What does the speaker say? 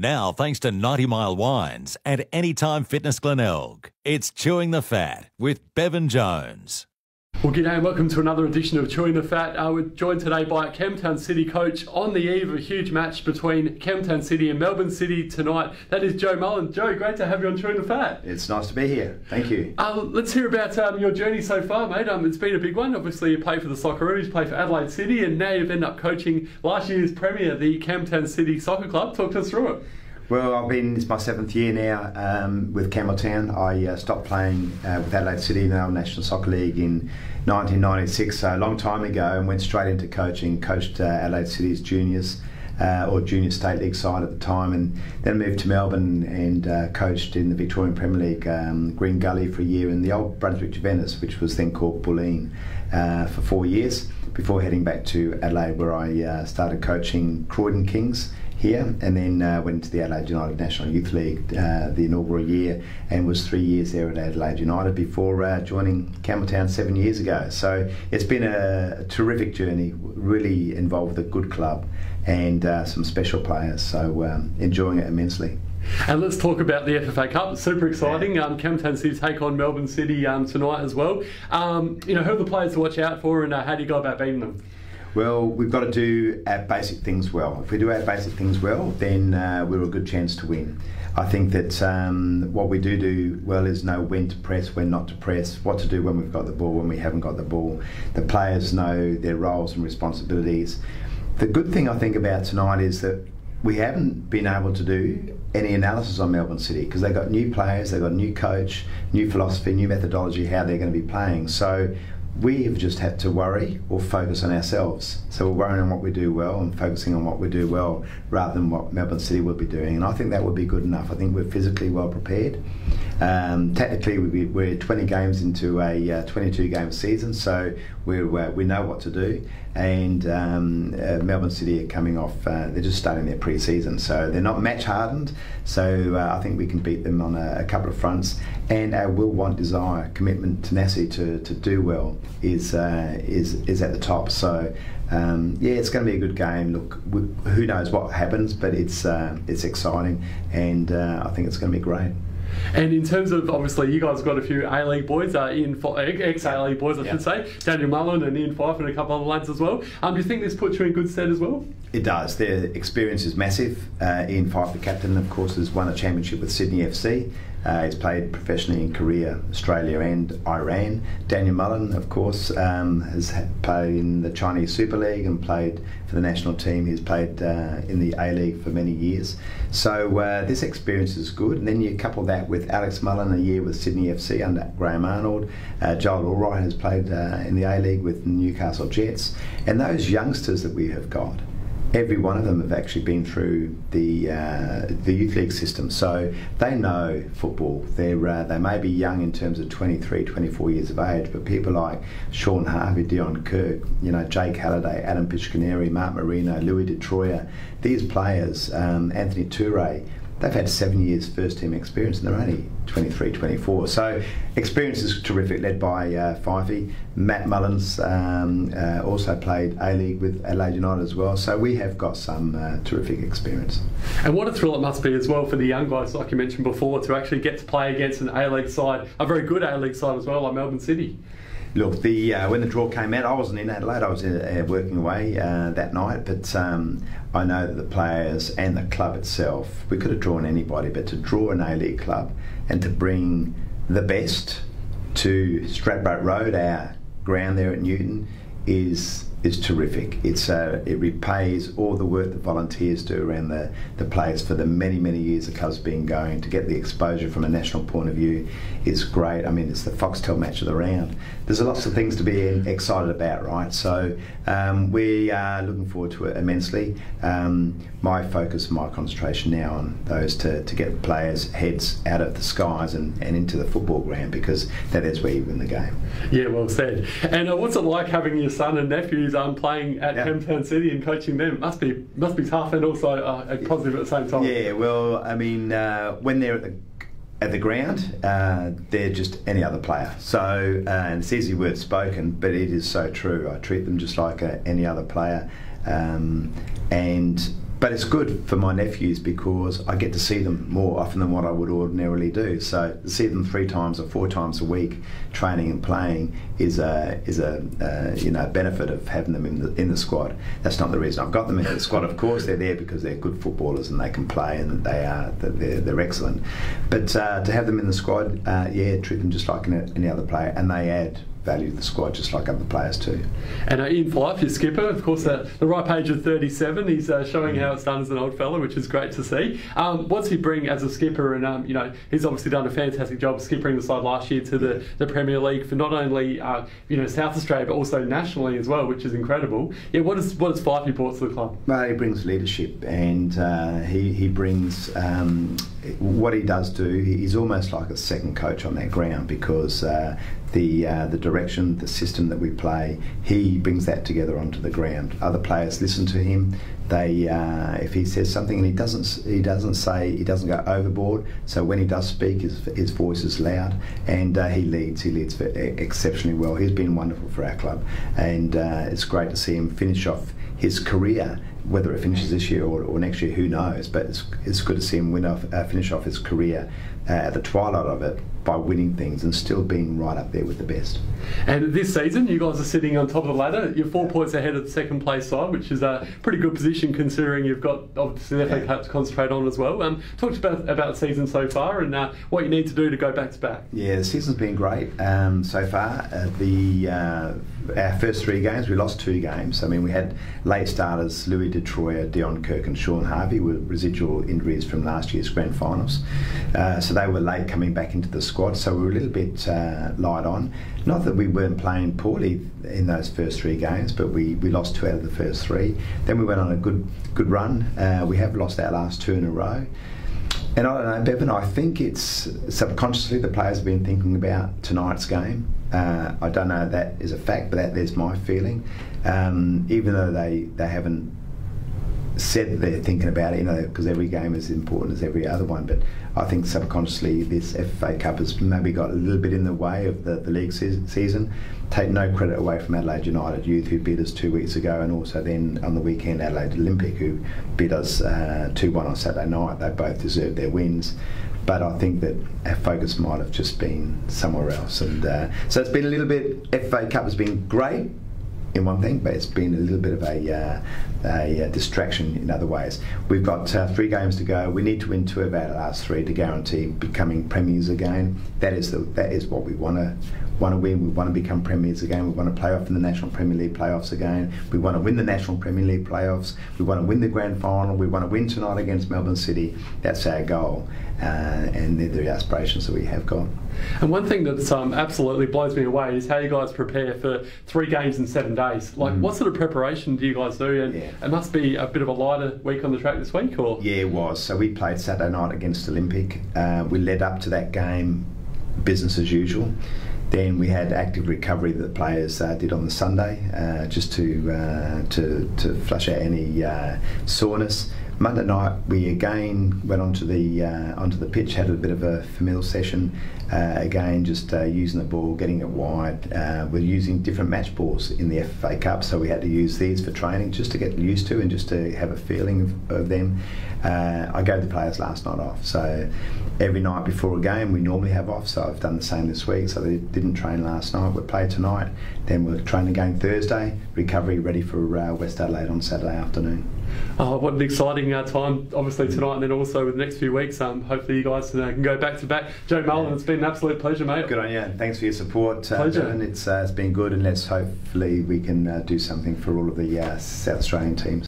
Now, thanks to 90 Mile Wines and Anytime Fitness Glenelg, it's Chewing the Fat with Bevan Jones. Well, g'day and welcome to another edition of Chewing the Fat. Uh, we're joined today by Campbelltown City coach on the eve of a huge match between Campbelltown City and Melbourne City tonight. That is Joe Mullen. Joe, great to have you on Chewing the Fat. It's nice to be here. Thank you. Uh, let's hear about um, your journey so far, mate. Um, it's been a big one. Obviously, you play for the Socceroos, play for Adelaide City, and now you've ended up coaching last year's Premier, the Campbelltown City Soccer Club. Talk to us through it. Well, I've been, it's my seventh year now um, with Campbelltown. I uh, stopped playing uh, with Adelaide City in the National Soccer League in 1996, so a long time ago, and went straight into coaching. Coached uh, Adelaide City's juniors. Uh, or junior state league side at the time, and then moved to Melbourne and uh, coached in the Victorian Premier League, um, Green Gully for a year, and the old Brunswick Juventus, which was then called Bulleen, uh, for four years before heading back to Adelaide, where I started coaching Croydon Kings here, and then uh, went to the Adelaide United National Youth League uh, the inaugural year, and was three years there at Adelaide United before uh, joining Campbelltown seven years ago. So it's been a, terrific journey, really involved with a good club and uh, some special players. So um, enjoying it immensely. And let's talk about the FFA Cup. It's super exciting. Um, Campbelltown City take on Melbourne City um, tonight as well. Um, you know, who are the players to watch out for, and uh, how do you go about beating them? Well, we've got to do our basic things well. If we do our basic things well, then uh, we're a good chance to win. I think that um, what we do do well is know when to press, when not to press, what to do when we've got the ball, when we haven't got the ball. The players know their roles and responsibilities. The good thing I think about tonight is that we haven't been able to do any analysis on Melbourne City because they've got new players, they've got a new coach, new philosophy, new methodology, how they're going to be playing. So we have just had to worry or focus on ourselves. So we're worrying on what we do well and focusing on what we do well rather than what Melbourne City will be doing. And I think that would be good enough. I think we're physically well prepared. Um, technically, we're 20 games into a uh, 22 game season, so we uh, we know what to do. And um, uh, Melbourne City are coming off, uh, they're just starting their pre season, so they're not match hardened. So uh, I think we can beat them on a, a, couple of fronts. And our will, want, desire, commitment, tenacity to, to do well is, uh, is, is at the top. So um, yeah, it's going to be a good game. Look, we, who knows what happens, but it's uh, it's exciting, and uh, I think it's going to be great. And in terms of obviously, you guys got a few A League boys, uh, Ian ex A League boys, I should say, Daniel Mullen and Iain Fyfe and a couple other lads as well. Um, do you think this puts you in good stead as well? It does. Their experience is massive. Uh, Iain Fyfe, the captain, of course, has won a championship with Sydney FC. Uh, he's played professionally in Korea, Australia, and Iran. Daniel Mullen, of course, um, has played in the Chinese Super League and played for the national team. He's played uh, in the A League for many years. So uh, this experience is good. And then you couple that with Alex Mullen, a year with Sydney FC under Graham Arnold. Uh, Joel Allwright has played uh, in the A League with Newcastle Jets. And those youngsters that we have got every one of them have actually been through the uh, the youth league system, so they know football. They're uh, they may be young in terms of 23, 24 years of age, but people like Sean Harvey, Dion Kirk, you know Jake Halliday, Adam Pitchcaneri, Mark Marino, Louis De Troyer, these players, um, Anthony Toure they've had seven years first team experience and they're only 23, 24. So experience is terrific, led by uh, Fifey. Matt Mullins um, uh, also played A League with Adelaide United as well. So we have got some uh, terrific experience. And what a thrill it must be as well for the young guys, like you mentioned before, to actually get to play against an A League side, a very good A League side as well, like Melbourne City. Look, the uh, when the draw came out, I wasn't in Adelaide. I was uh, working away uh, that night, but um, I know that the players and the club itself, we could have drawn anybody, but to draw an A League club and to bring the best to Stradbroke Road, our ground there at Newton, is is terrific. It's uh, it repays all the work that volunteers do around the, the players for the many many years the club's been going to get the exposure from a national point of view. It's great. I mean, it's the Foxtel match of the round. There's lots of things to be excited about, right? So um, we are looking forward to it immensely. Um, my focus, my concentration now on those to, to get players' heads out of the skies and, and into the football ground because that is where you win the game. Yeah, well said. And uh, what's it like having your son and nephew? Um, playing at yeah. City and coaching them must be must be tough and also uh, positive at the same time. Yeah, well, I mean, uh, when they're at the at the ground, uh, they're just any other player. So, uh, and it's easy word spoken, but it is so true. I treat them just like a, any other player, um, and but it's good for my nephews because I get to see them more often than what I would ordinarily do. So to see them three times or four times a week, training and playing, is a is a uh, you know benefit of having them in the in the squad. That's not the reason I've got them in the squad. Of course, they're there because they're good footballers and they can play and they are they're, they're excellent. But uh, to have them in the squad, uh, yeah, treat them just like any other player, and they add value the squad just like other players too. And uh, Iain Fyfe, your skipper, of course, uh, the right page of 37, he's uh, showing how it's done as an old fella, which is great to see. Um, what's he bring as a skipper? And, um, you know, he's obviously done a fantastic job skippering the side last year to the, the Premier League for not only, uh, you know, South Australia, but also nationally as well, which is incredible. Yeah, what, is, what has Fyfe brought to the club? Well, he brings leadership and uh, he, he brings um, what he does do, he's almost like a second coach on that ground because uh, the uh, the direction, the system that we play, he brings that together onto the ground. Other players listen to him. They, uh, if he says something and he doesn't, he doesn't say, he doesn't go overboard. So when he does speak, his, his voice is loud, and uh, he leads. He leads exceptionally well. He's been wonderful for our club, and uh, it's great to see him finish off his career whether it finishes this year or, or, next year, who knows? But it's, it's good to see him win off, uh, finish off his career uh, at the twilight of it by winning things and still being right up there with the best. And this season, you guys are sitting on top of the ladder. You're four points ahead of the second place side, which is a pretty good position considering you've got obviously the FA Cup to concentrate on as well. Um, talk about about the season so far and uh, what you need to do to go back to back. Yeah, the season's been great um, so far. Uh, the uh, our first three games, we lost two games. I mean, we had late starters Louis de Troyer, Dion Kirk, and Sean Harvey with residual injuries from last year's grand finals. Uh, so they were late coming back into the squad, so we were a little bit uh, light on. Not that we weren't playing poorly in those first three games, but we, we lost two out of the first three. Then we went on a good good run. Uh, we have lost our last two in a row. And I don't know, Bevan, I think it's subconsciously the players have been thinking about tonight's game. Uh, I don't know that is a fact, but that there's my feeling. Um, even though they, they haven't said they're thinking about it, you know, because every game is important as every other one. But I think subconsciously this FA Cup has maybe got a little bit in the way of the, the league se- season. Take no credit away from Adelaide United Youth, who beat us two weeks ago, and also then on the weekend Adelaide Olympic, who beat us uh, 2 1 on Saturday night. They both deserved their wins but I think that our focus might have just been somewhere else. And uh, so it's been a little bit. FA Cup has been great, in one thing, but it's been a little bit of a, uh, a, uh, distraction in other ways. We've got uh, three games to go. We need to win two of our last three to guarantee becoming premiers again. That is the, that is what we want to want to win. We want to become premiers again. We want to play off in the National Premier League playoffs again. We want to win the National Premier League playoffs. We want to win the grand final. We want to win tonight against Melbourne City. That's our goal, uh, and they're the aspirations that we have got. And one thing that um, absolutely blows me away is how you guys prepare for three games in seven days. Like, mm. what sort of preparation do you guys do? And yeah. it must be a bit of a lighter week on the track this week, or yeah, it was. So we played Saturday night against Olympic. Uh, we led up to that game business as usual. Then we had active recovery that the players uh, did on the Sunday, uh, just to, uh, to to flush out any uh, soreness. Monday night we again went onto the uh, onto the pitch, had a bit of a familial session. Uh, again, just uh, using the ball, getting it wide. Uh, we're using different match balls in the FA Cup, so we had to use these for training just to get used to and just to have a feeling of, of them. I gave the players last night off, so every night before a game we normally have off. So I've done the same this week. So they didn't train last night. We play tonight. Then we'll train again Thursday. Recovery ready for uh, West Adelaide on Saturday afternoon. Oh, what an exciting uh, time, obviously, tonight and then also with the next few weeks. Um, hopefully, you guys uh, can go back to back. Joe Mullen, yeah. it's been an absolute pleasure, mate. Good on you. Thanks for your support. Uh, pleasure. It's, uh, it's been good, and let's hopefully we can uh, do something for all of the uh, South Australian teams.